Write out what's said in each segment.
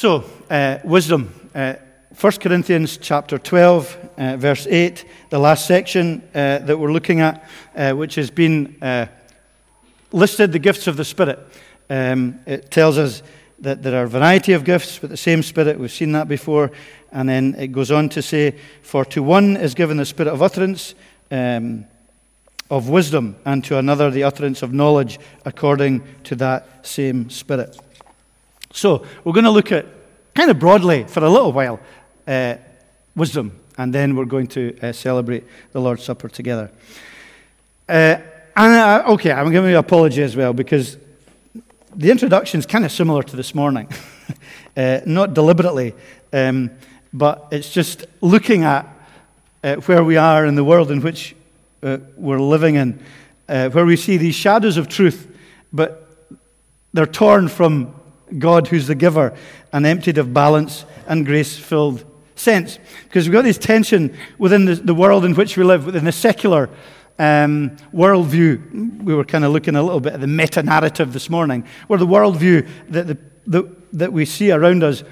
So, uh, wisdom. Uh, 1 Corinthians chapter 12, uh, verse 8, the last section uh, that we're looking at, uh, which has been uh, listed the gifts of the Spirit. Um, it tells us that there are a variety of gifts, but the same Spirit. We've seen that before. And then it goes on to say, For to one is given the Spirit of utterance. Um, of wisdom, and to another the utterance of knowledge according to that same Spirit. So, we're going to look at kind of broadly for a little while uh, wisdom, and then we're going to uh, celebrate the Lord's Supper together. Uh, and uh, okay, I'm giving you an apology as well because the introduction is kind of similar to this morning, uh, not deliberately, um, but it's just looking at uh, where we are in the world in which we're living in, where we see these shadows of truth, but they're torn from God who's the giver and emptied of balance and grace filled sense. Because we've got this tension within the, the, world in which we live, within the secular um, worldview. We were kind of looking a little bit at the meta narrative this morning, where the worldview that, the, the, that we see around us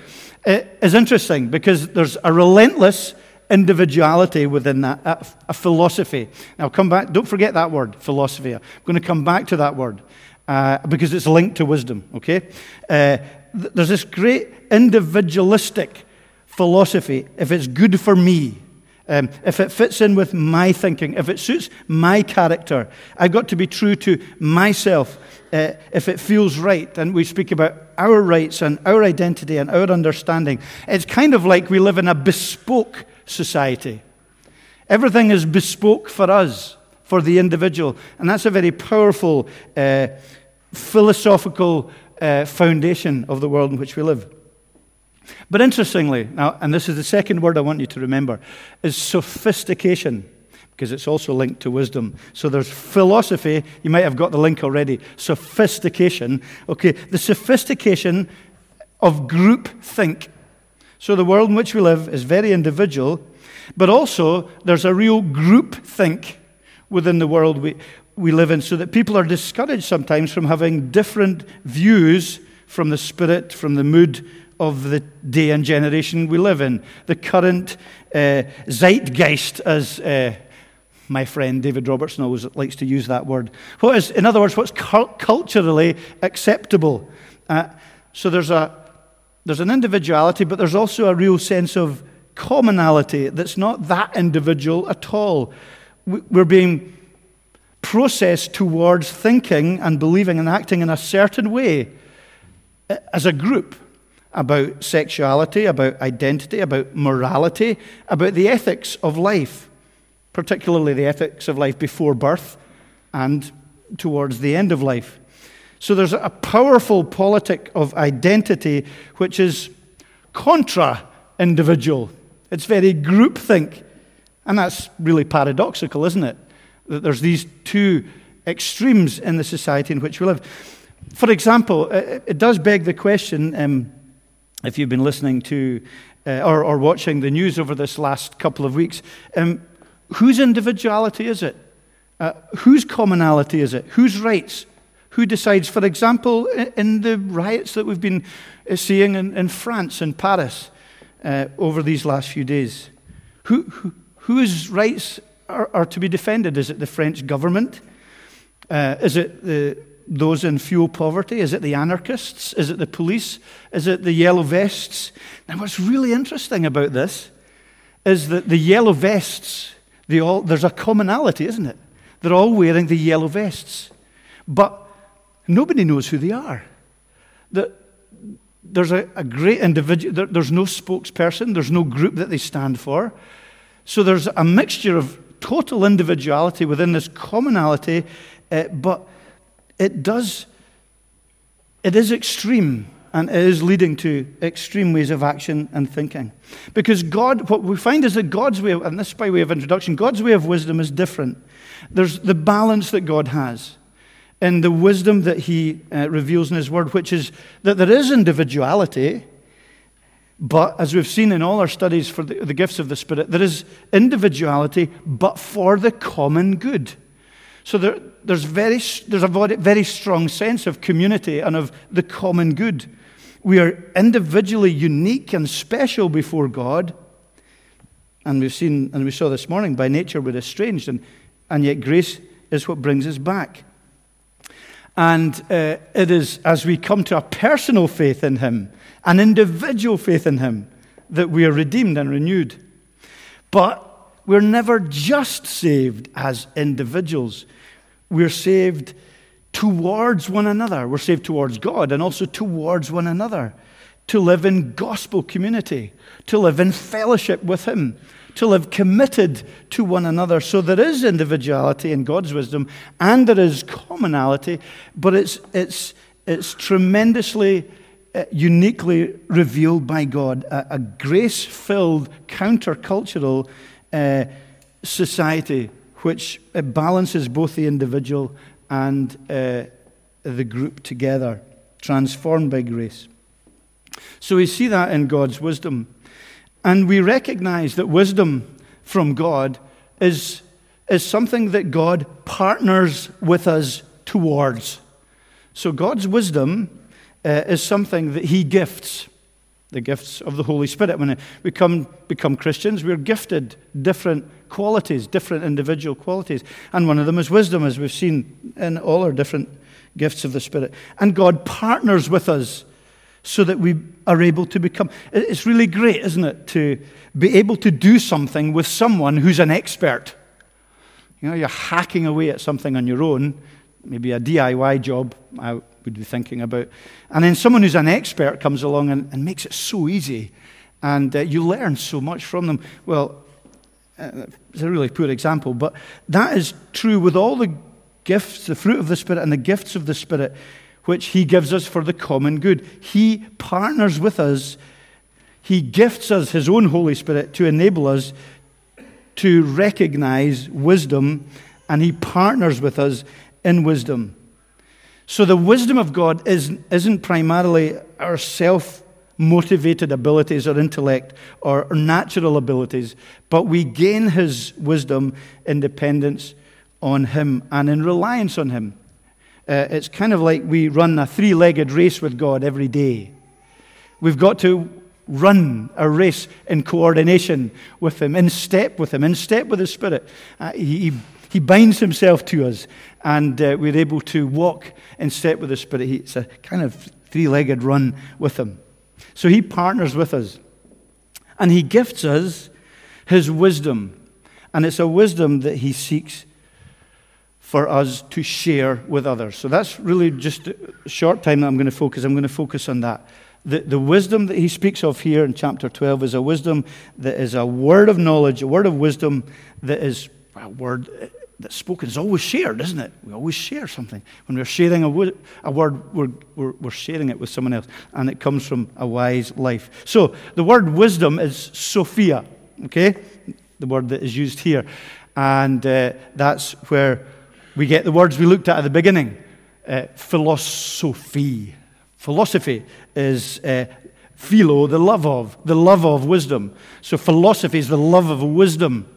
is interesting because there's a relentless individuality within that, a, a philosophy. Now, come back, don't forget that word, philosophy. I'm going to come back to that word uh, because it's linked to wisdom, okay? Uh, th- there's this great individualistic philosophy. If it's good for me, um, if it fits in with my thinking, if it suits my character, I've got to be true to myself uh, if it feels right. And we speak about our rights and our identity and our understanding. It's kind of like we live in a bespoke society. Everything is bespoke for us, for the individual. And that's a very powerful uh, philosophical uh, foundation of the world in which we live. But interestingly, now, and this is the second word I want you to remember, is sophistication, because it's also linked to wisdom. So there's philosophy, you might have got the link already, sophistication. Okay, the sophistication of group think. So the world in which we live is very individual, but also there's a real group think within the world we, we live in, so that people are discouraged sometimes from having different views from the spirit, from the mood of the day and generation we live in. The current uh, zeitgeist, as uh, my friend David Robertson always likes to use that word. What is, in other words, what's culturally acceptable. Uh, so there's, a, there's an individuality, but there's also a real sense of commonality that's not that individual at all. We're being processed towards thinking and believing and acting in a certain way uh, as a group about sexuality, about identity, about morality, about the ethics of life, particularly the ethics of life before birth and towards the end of life. So there's a powerful politic of identity which is contra individual. It's very groupthink. And that's really paradoxical, isn't it? that there's these two extremes in the society in which we live. For example, it does beg the question um, if you've been listening to uh, or, or, watching the news over this last couple of weeks, um, whose individuality is it? Uh, whose commonality is it? Whose rights? Who decides, for example, in the riots that we've been uh, seeing in, in France and Paris uh, over these last few days? Who, who, whose rights are, are to be defended? Is it the French government? Uh, is it the, those in fuel poverty? Is it the anarchists? Is it the police? Is it the yellow vests? Now, what's really interesting about this is that the yellow vests, all, there's a commonality, isn't it? They're all wearing the yellow vests. But nobody knows who they are. The, there's a, a great individual, there, there's no spokesperson, there's no group that they stand for. So there's a mixture of total individuality within this commonality, uh, but it does, it is extreme and it is leading to extreme ways of action and thinking. Because God, what we find is that God's way, and this is by way of introduction, God's way of wisdom is different. There's the balance that God has in the wisdom that He uh, reveals in His Word, which is that there is individuality but as we've seen in all our studies for the, the, gifts of the Spirit, there is individuality, but for the common good. So there, there's, very, there's a very strong sense of community and of the common good We are individually unique and special before God. And we've seen, and we saw this morning, by nature we're estranged, and, and yet grace is what brings us back. And uh, it is as we come to a personal faith in Him, an individual faith in Him, that we are redeemed and renewed. But we're never just saved as individuals. We're saved towards one another. We're saved towards God and also towards one another. To live in gospel community, to live in fellowship with Him, to live committed to one another. So there is individuality in God's wisdom and there is commonality, but it's, it's, it's tremendously, uniquely revealed by God. A, a grace filled, countercultural uh, society which uh, balances both the individual and uh, the group together, transformed by grace. So we see that in God's wisdom. And we recognize that wisdom from God is, is something that God partners with us towards. So God's wisdom uh, is something that He gifts the gifts of the Holy Spirit. When we come, become Christians, we're gifted different qualities, different individual qualities. And one of them is wisdom, as we've seen in all our different gifts of the Spirit. And God partners with us so that we are able to become. It's really great, isn't it, to be able to do something with someone who's an expert. You know, you're hacking away at something on your own, maybe a DIY job. Would be thinking about. And then someone who's an expert comes along and, and makes it so easy, and uh, you learn so much from them. Well, uh, it's a really poor example, but that is true with all the gifts, the fruit of the Spirit, and the gifts of the Spirit, which He gives us for the common good. He partners with us, He gifts us His own Holy Spirit to enable us to recognize wisdom, and He partners with us in wisdom. So the wisdom of God is, isn't primarily our self motivated abilities or intellect or, natural abilities, but we gain his wisdom in dependence on him and in reliance on him. Uh, it's kind of like we run a three legged race with God every day. We've got to run a race in coordination with Him, in step with Him, in step with His Spirit. Uh, he, he binds Himself to us and uh, we're able to walk in step with the Spirit. It's a kind of three legged run with Him. So He partners with us, and He gifts us His wisdom. And it's a wisdom that He seeks for us to share with others. So that's really just a short time that I'm going to focus. I'm going to focus on that. The, the wisdom that he speaks of here in chapter 12 is a wisdom that is a word of knowledge, a word of wisdom that is a word that's spoken is always shared, isn't it? We always share something. When we're sharing a, word, a word we're, we're, we're, sharing it with someone else, and it comes from a wise life. So the word wisdom is Sophia, okay? The word that is used here. And uh, that's where we get the words we looked at at the beginning uh, philosophy. Philosophy is uh, philo, the love of, the love of wisdom. So philosophy is the love of wisdom.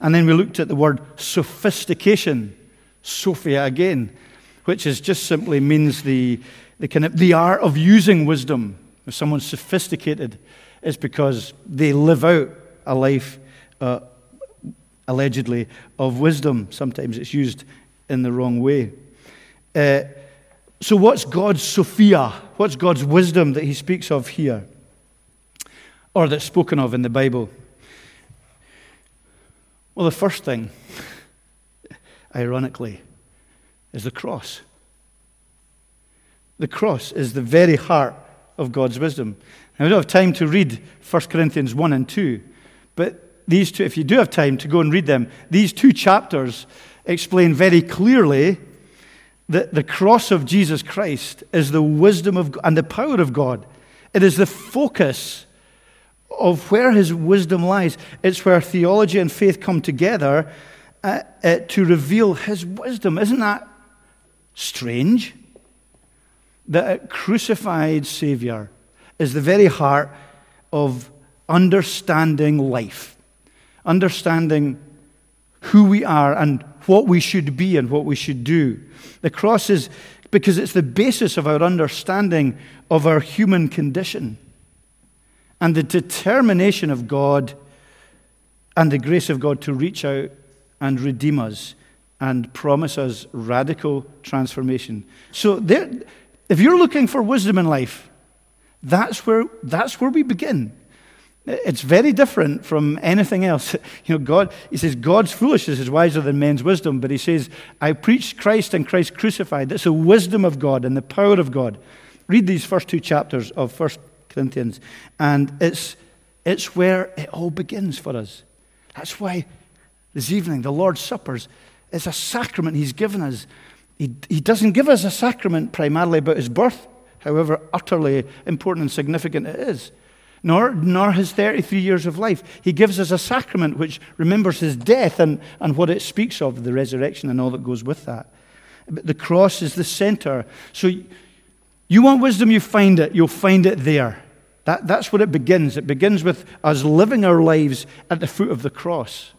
And then we looked at the word sophistication, Sophia again, which is just simply means the, the, kind of, the art of using wisdom. If someone's sophisticated, it's because they live out a life, uh, allegedly, of wisdom. Sometimes it's used in the wrong way. Uh, so, what's God's Sophia? What's God's wisdom that he speaks of here? Or that's spoken of in the Bible? Well, the first thing, ironically, is the cross. The cross is the very heart of God's wisdom. Now, we don't have time to read 1 Corinthians 1 and 2, but these two, if you do have time to go and read them, these two chapters explain very clearly that the cross of Jesus Christ is the wisdom of and the power of God. It is the focus of where his wisdom lies. It's where theology and faith come together uh, uh, to reveal his wisdom. Isn't that strange? That a crucified Savior is the very heart of understanding life, understanding who we are and what we should be and what we should do. The cross is because it's the basis of our understanding of our human condition and the determination of God and the grace of God to reach out and redeem us and promise us radical transformation. So, there, if you're looking for wisdom in life, that's where, that's where we begin. It's very different from anything else. You know, God, he says, God's foolishness is wiser than men's wisdom, but he says, I preach Christ and Christ crucified. That's the wisdom of God and the power of God. Read these first two chapters of First Corinthians, and it's, it's where it all begins for us. That's why this evening, the Lord's Supper's is a sacrament He's given us. He, he doesn't give us a sacrament primarily about His birth, however utterly important and significant it is nor, nor his 33 years of life. He gives us a sacrament which remembers his death and, and what it speaks of, the resurrection and all that goes with that. But the cross is the center. So you want wisdom, you find it. You'll find it there. That, that's where it begins. It begins with us living our lives at the foot of the cross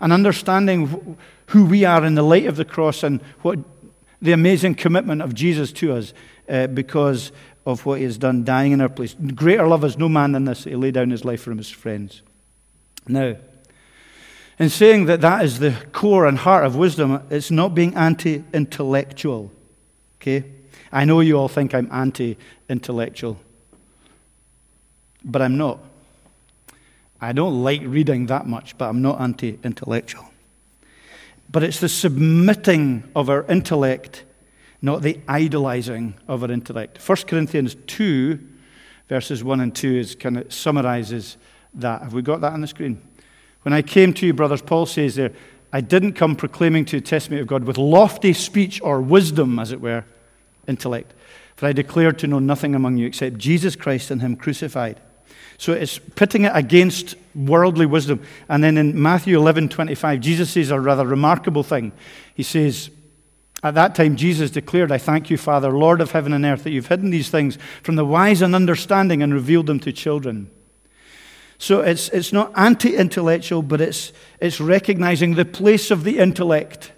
and understanding who we are in the light of the cross and what the amazing commitment of Jesus to us uh, because of what he has done, dying in our place. Greater love has no man than this, he laid down his life for his friends. Now, in saying that that is the core and heart of wisdom, it's not being anti intellectual. Okay? I know you all think I'm anti intellectual, but I'm not. I don't like reading that much, but I'm not anti intellectual. But it's the submitting of our intellect not the idolizing of our intellect. 1 Corinthians 2, verses 1 and 2, is kind of summarizes that. Have we got that on the screen? When I came to you, brothers, Paul says there, I didn't come proclaiming to the testimony of God with lofty speech or wisdom, as it were, intellect. For I declare to know nothing among you except Jesus Christ and Him crucified. So it's pitting it against worldly wisdom. And then in Matthew 11 25, Jesus says a rather remarkable thing. He says, at that time, Jesus declared, I thank you, Father, Lord of heaven and earth, that you've hidden these things from the wise and understanding and revealed them to children. So it's, it's not anti intellectual, but it's, it's recognizing the place of the intellect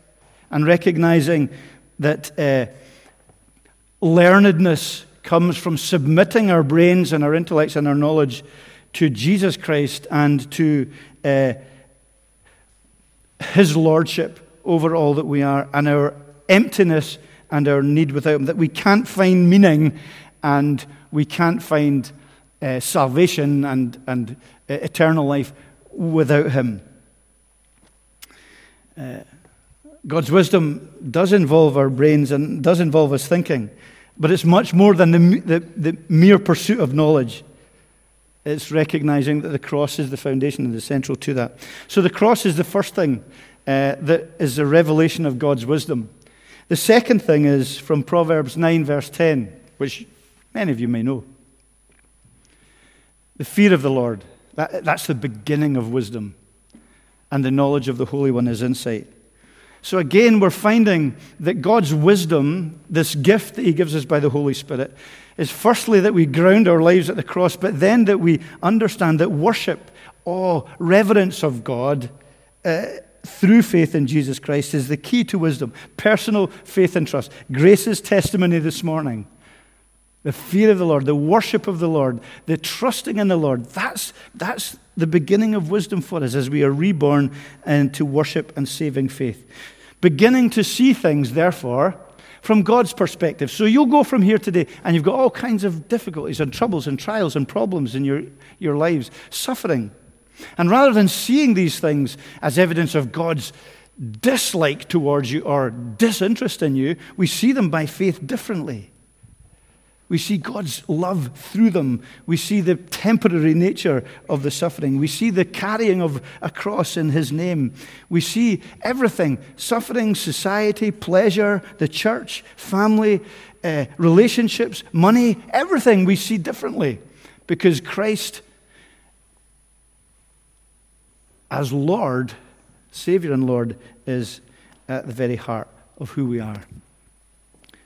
and recognizing that uh, learnedness comes from submitting our brains and our intellects and our knowledge to Jesus Christ and to uh, his lordship over all that we are and our emptiness and our need without Him, that we can't find meaning and we can't find uh, salvation and, and uh, eternal life without Him. God's wisdom does involve our brains and does involve us thinking, but it's much more than the, the, the mere pursuit of knowledge. It's recognizing that the cross is the foundation and the central to that. So the cross is the first thing uh, that is a revelation of God's wisdom. The second thing is from Proverbs 9, verse 10, which many of you may know. The fear of the Lord, that, that's the beginning of wisdom. And the knowledge of the Holy One is insight. So again, we're finding that God's wisdom, this gift that He gives us by the Holy Spirit, is firstly that we ground our lives at the cross, but then that we understand that worship, awe, reverence of God, uh, through faith in Jesus Christ is the key to wisdom. Personal faith and trust. Grace's testimony this morning. The fear of the Lord, the worship of the Lord, the trusting in the Lord. That's, that's the beginning of wisdom for us as we are reborn into worship and saving faith. Beginning to see things, therefore, from God's perspective. So you'll go from here today and you've got all kinds of difficulties and troubles and trials and problems in your, your lives, suffering. And rather than seeing these things as evidence of God's dislike towards you or disinterest in you, we see them by faith differently. We see God's love through them. We see the temporary nature of the suffering. We see the carrying of a cross in His name. We see everything suffering, society, pleasure, the church, family, uh, relationships, money, everything we see differently because Christ as Lord, Savior and Lord, is at the very heart of who we are.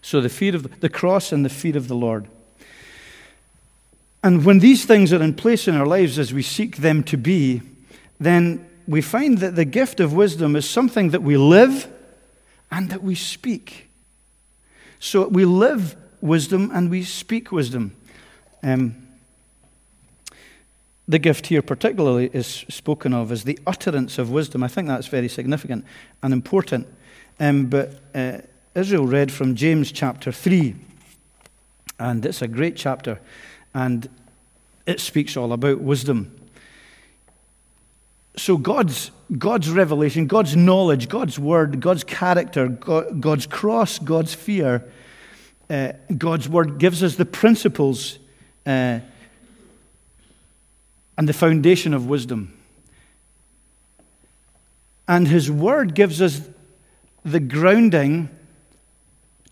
So the feet of the, cross and the feet of the Lord. And when these things are in place in our lives as we seek them to be, then we find that the gift of wisdom is something that we live and that we speak. So we live wisdom and we speak wisdom. Um, the gift here, particularly, is spoken of as the utterance of wisdom. I think that's very significant and important. Um, but uh, Israel read from James chapter 3, and it's a great chapter, and it speaks all about wisdom. So, God's, God's revelation, God's knowledge, God's word, God's character, God, God's cross, God's fear, uh, God's word gives us the principles. Uh, and the foundation of wisdom. And His Word gives us the grounding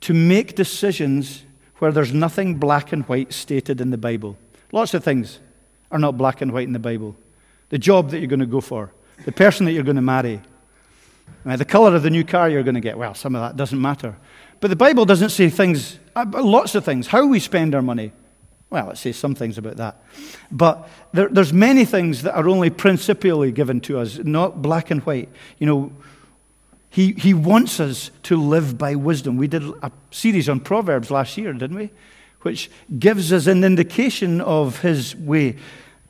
to make decisions where there's nothing black and white stated in the Bible. Lots of things are not black and white in the Bible. The job that you're going to go for, the person that you're going to marry, the color of the new car you're going to get. Well, some of that doesn't matter. But the Bible doesn't say things, uh, lots of things, how we spend our money, well, it says some things about that. But there, there's many things that are only principially given to us, not black and white. You know, he, he wants us to live by wisdom. We did a series on Proverbs last year, didn't we? Which gives us an indication of his way.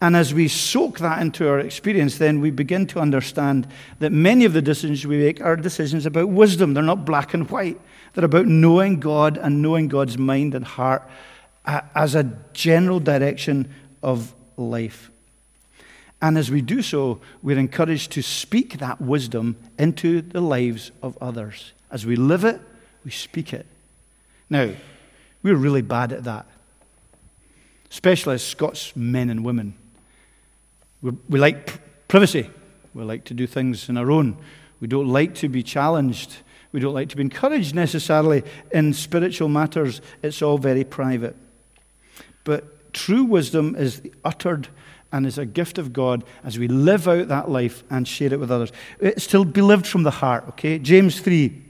And as we soak that into our experience, then we begin to understand that many of the decisions we make are decisions about wisdom. They're not black and white, they're about knowing God and knowing God's mind and heart uh, as a general direction of life. And as we do so, we're encouraged to speak that wisdom into the lives of others. As we live it, we speak it. Now, we're really bad at that, especially as Scots men and women. We're, we like privacy, we like to do things on our own. We don't like to be challenged. We don't like to be encouraged necessarily in spiritual matters. It's all very private. But true wisdom is uttered and is a gift of God as we live out that life and share it with others. It's to be lived from the heart, okay? James 3,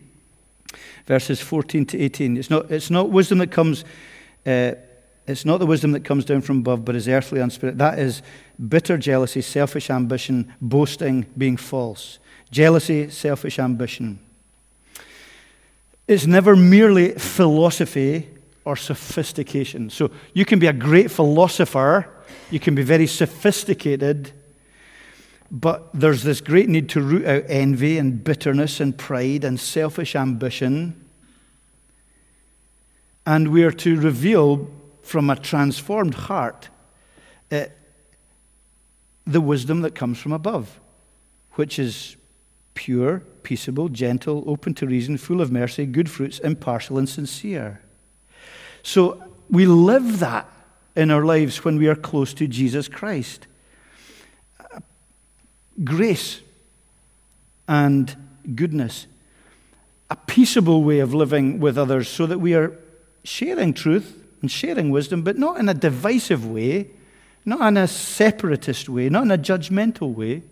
verses 14 to 18. It's not, it's not wisdom that comes, uh, it's not the wisdom that comes down from above, but is earthly and spirit. That is bitter jealousy, selfish ambition, boasting, being false. Jealousy, selfish ambition. It's never merely philosophy or sophistication. So you can be a great philosopher, you can be very sophisticated, but there's this great need to root out envy and bitterness and pride and selfish ambition. And we are to reveal from a transformed heart uh, the wisdom that comes from above, which is pure, peaceable, gentle, open to reason, full of mercy, good fruits, impartial, and sincere. So we live that in our lives when we are close to Jesus Christ. Grace and goodness, a peaceable way of living with others so that we are sharing truth and sharing wisdom, but not in a divisive way, not in a separatist way, not in a judgmental way.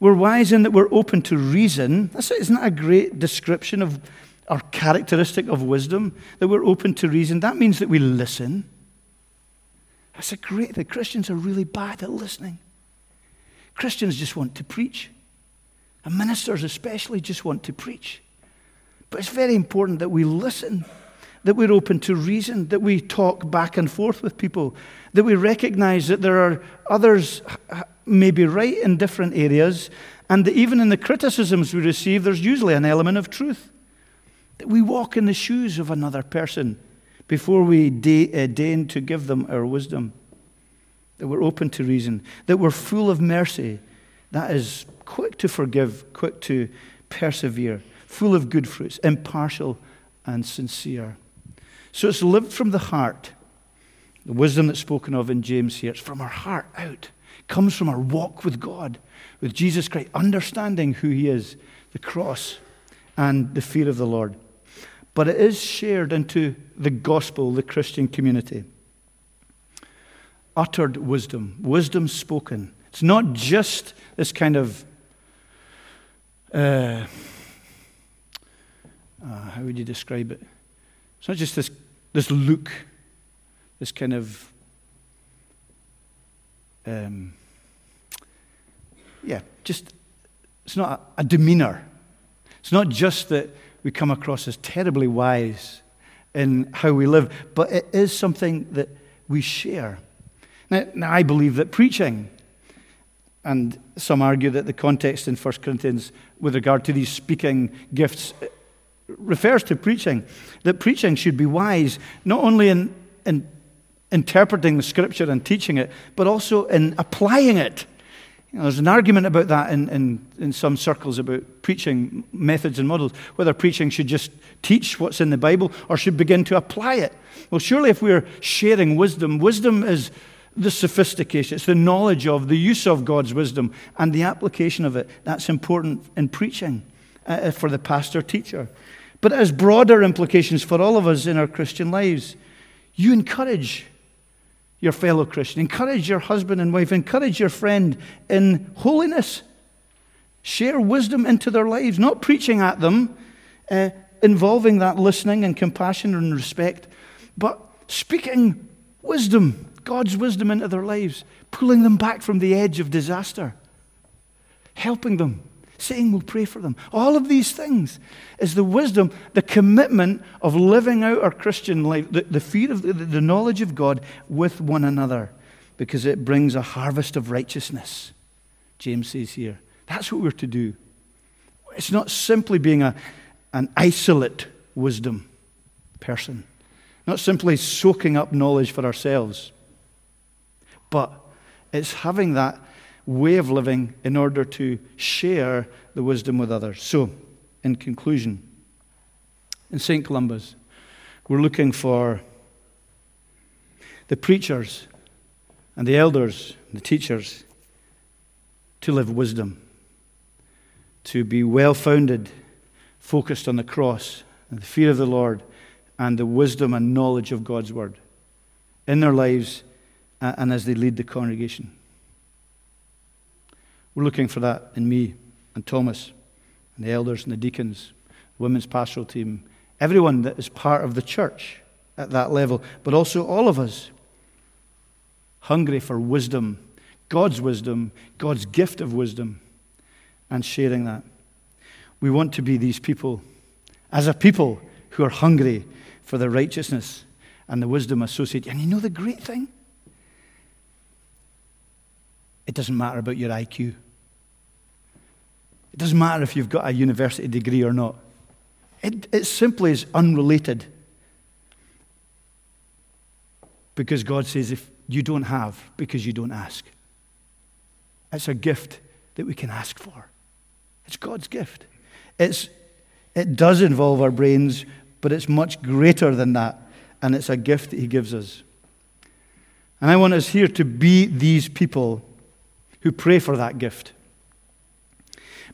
We're wise in that we're open to reason. Isn't that a great description of our characteristic of wisdom, that we're open to reason. That means that we listen. That's a great thing. Christians are really bad at listening. Christians just want to preach. And ministers especially just want to preach. But it's very important that we listen, that we're open to reason, that we talk back and forth with people, that we recognize that there are others maybe right in different areas, and that even in the criticisms we receive, there's usually an element of truth. That we walk in the shoes of another person before we uh, deign to give them our wisdom. That we're open to reason. That we're full of mercy. That is quick to forgive, quick to persevere, full of good fruits, impartial and sincere. So it's lived from the heart. The wisdom that's spoken of in James here, it's from our heart out. It comes from our walk with God, with Jesus Christ, understanding who He is, the cross, and the fear of the Lord but it is shared into the gospel, the Christian community. Uttered wisdom, wisdom spoken. It's not just this kind of, uh, uh, how would you describe it? It's not just this, this look, this kind of, um, yeah, just, it's not a, a demeanor. It's not just that we come across as terribly wise in how we live, but it is something that we share. Now, now I believe that preaching, and some argue that the context in 1 Corinthians with regard to these speaking gifts uh, refers to preaching, that preaching should be wise, not only in, in interpreting the scripture and teaching it, but also in applying it. You know, there's an argument about that in, in, in some circles about preaching methods and models, whether preaching should just teach what's in the Bible or should begin to apply it. Well, surely if we're sharing wisdom, wisdom is the sophistication, it's the knowledge of, the use of God's wisdom and the application of it. That's important in preaching uh, for the pastor teacher. But it has broader implications for all of us in our Christian lives. You encourage your fellow Christian, encourage your husband and wife, encourage your friend in holiness. Share wisdom into their lives, not preaching at them, uh, involving that listening and compassion and respect, but speaking wisdom, God's wisdom into their lives, pulling them back from the edge of disaster, helping them saying we'll pray for them. All of these things is the wisdom, the commitment of living out our Christian life, the, the fear of the, the knowledge of God with one another, because it brings a harvest of righteousness. James says here. That's what we're to do. It's not simply being a, an isolate wisdom person, not simply soaking up knowledge for ourselves, but it's having that way of living in order to share the wisdom with others. So, in conclusion, in St. Columba's, we're looking for the preachers and the elders, and the teachers, to live wisdom, to be well founded, focused on the cross and the fear of the Lord and the wisdom and knowledge of God's word in their lives and as they lead the congregation. We're looking for that in me and Thomas and the elders and the deacons, the women's pastoral team, everyone that is part of the church at that level, but also all of us hungry for wisdom, God's wisdom, God's gift of wisdom, and sharing that. We want to be these people, as a people who are hungry for the righteousness and the wisdom associated. And you know the great thing? It doesn't matter about your IQ. It doesn't matter if you've got a university degree or not. It, it simply is unrelated. Because God says if you don't have, because you don't ask. It's a gift that we can ask for. It's God's gift. It's, it does involve our brains, but it's much greater than that. And it's a gift that He gives us. And I want us here to be these people who pray for that gift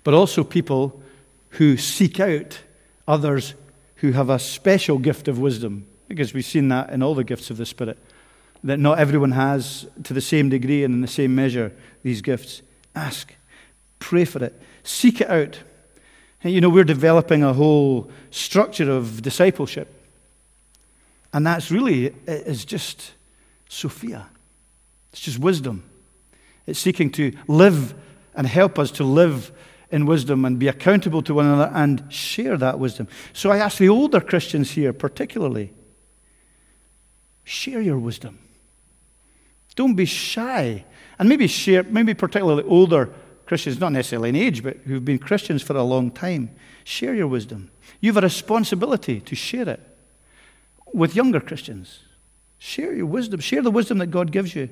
but also people who seek out others who have a special gift of wisdom, because we've seen that in all the gifts of the Spirit, that not everyone has to the same degree and in the same measure these gifts. Ask, pray for it, seek it out. You know, we're developing a whole structure of discipleship. And that's really, is just Sophia. It's just wisdom. It's seeking to live and help us to live in wisdom and be accountable to one another and share that wisdom. So I ask the older Christians here, particularly, share your wisdom. Don't be shy. And maybe share, maybe particularly older Christians, not necessarily in age, but who've been Christians for a long time. Share your wisdom. You have a responsibility to share it with younger Christians. Share your wisdom. Share the wisdom that God gives you.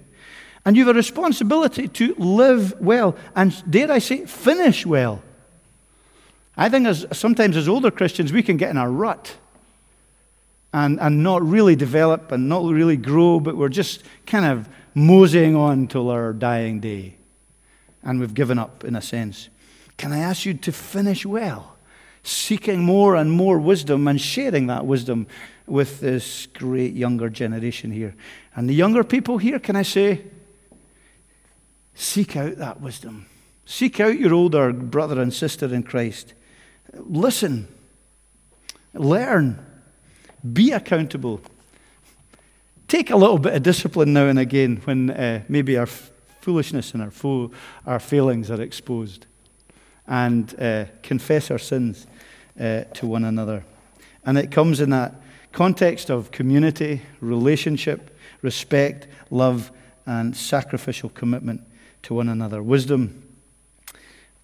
And you have a responsibility to live well and, dare I say, finish well. I think as, sometimes as older Christians, we can get in a rut and, and not really develop and not really grow, but we're just kind of moseying on till our dying day. And we've given up, in a sense. Can I ask you to finish well, seeking more and more wisdom and sharing that wisdom with this great younger generation here? And the younger people here, can I say, Seek out that wisdom. Seek out your older brother and sister in Christ. Listen. Learn. Be accountable. Take a little bit of discipline now and again when uh, maybe our foolishness and our, fo- our failings are exposed. And uh, confess our sins uh, to one another. And it comes in that context of community, relationship, respect, love, and sacrificial commitment to one another. Wisdom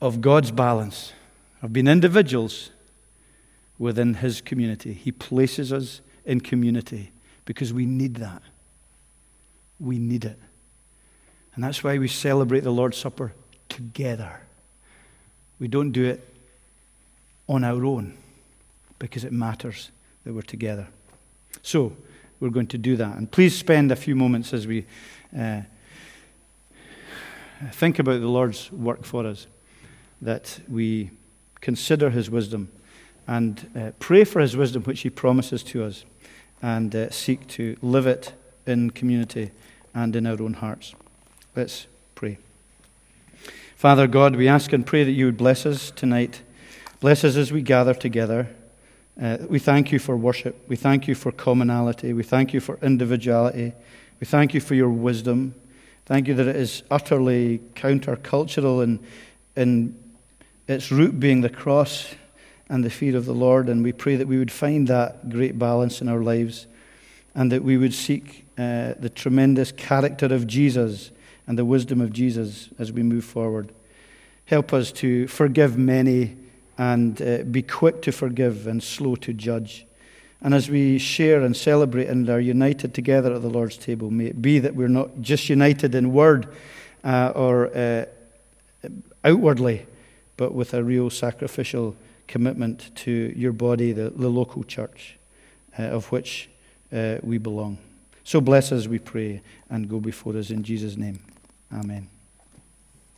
of God's balance of being individuals within His community. He places us in community because we need that. We need it. And that's why we celebrate the Lord's Supper together. We don't do it on our own because it matters that we're together. So, we're going to do that. And please spend a few moments as we uh, think about the Lord's work for us, that we consider his wisdom and uh, pray for his wisdom, which he promises to us, and uh, seek to live it in community and in our own hearts. Let's pray. Father God, we ask and pray that you would bless us tonight. Bless us as we gather together. Uh, we thank you for worship. We thank you for commonality. We thank you for individuality. We thank you for your wisdom. Thank you that it is utterly countercultural in, in its root being the cross and the fear of the Lord. And we pray that we would find that great balance in our lives and that we would seek uh, the tremendous character of Jesus and the wisdom of Jesus as we move forward. Help us to forgive many and uh, be quick to forgive and slow to judge. And as we share and celebrate and are united together at the Lord's table, may it be that we're not just united in word uh, or uh, outwardly, but with a real sacrificial commitment to your body, the, the local church uh, of which uh, we belong. So bless us, we pray, and go before us in Jesus' name. Amen.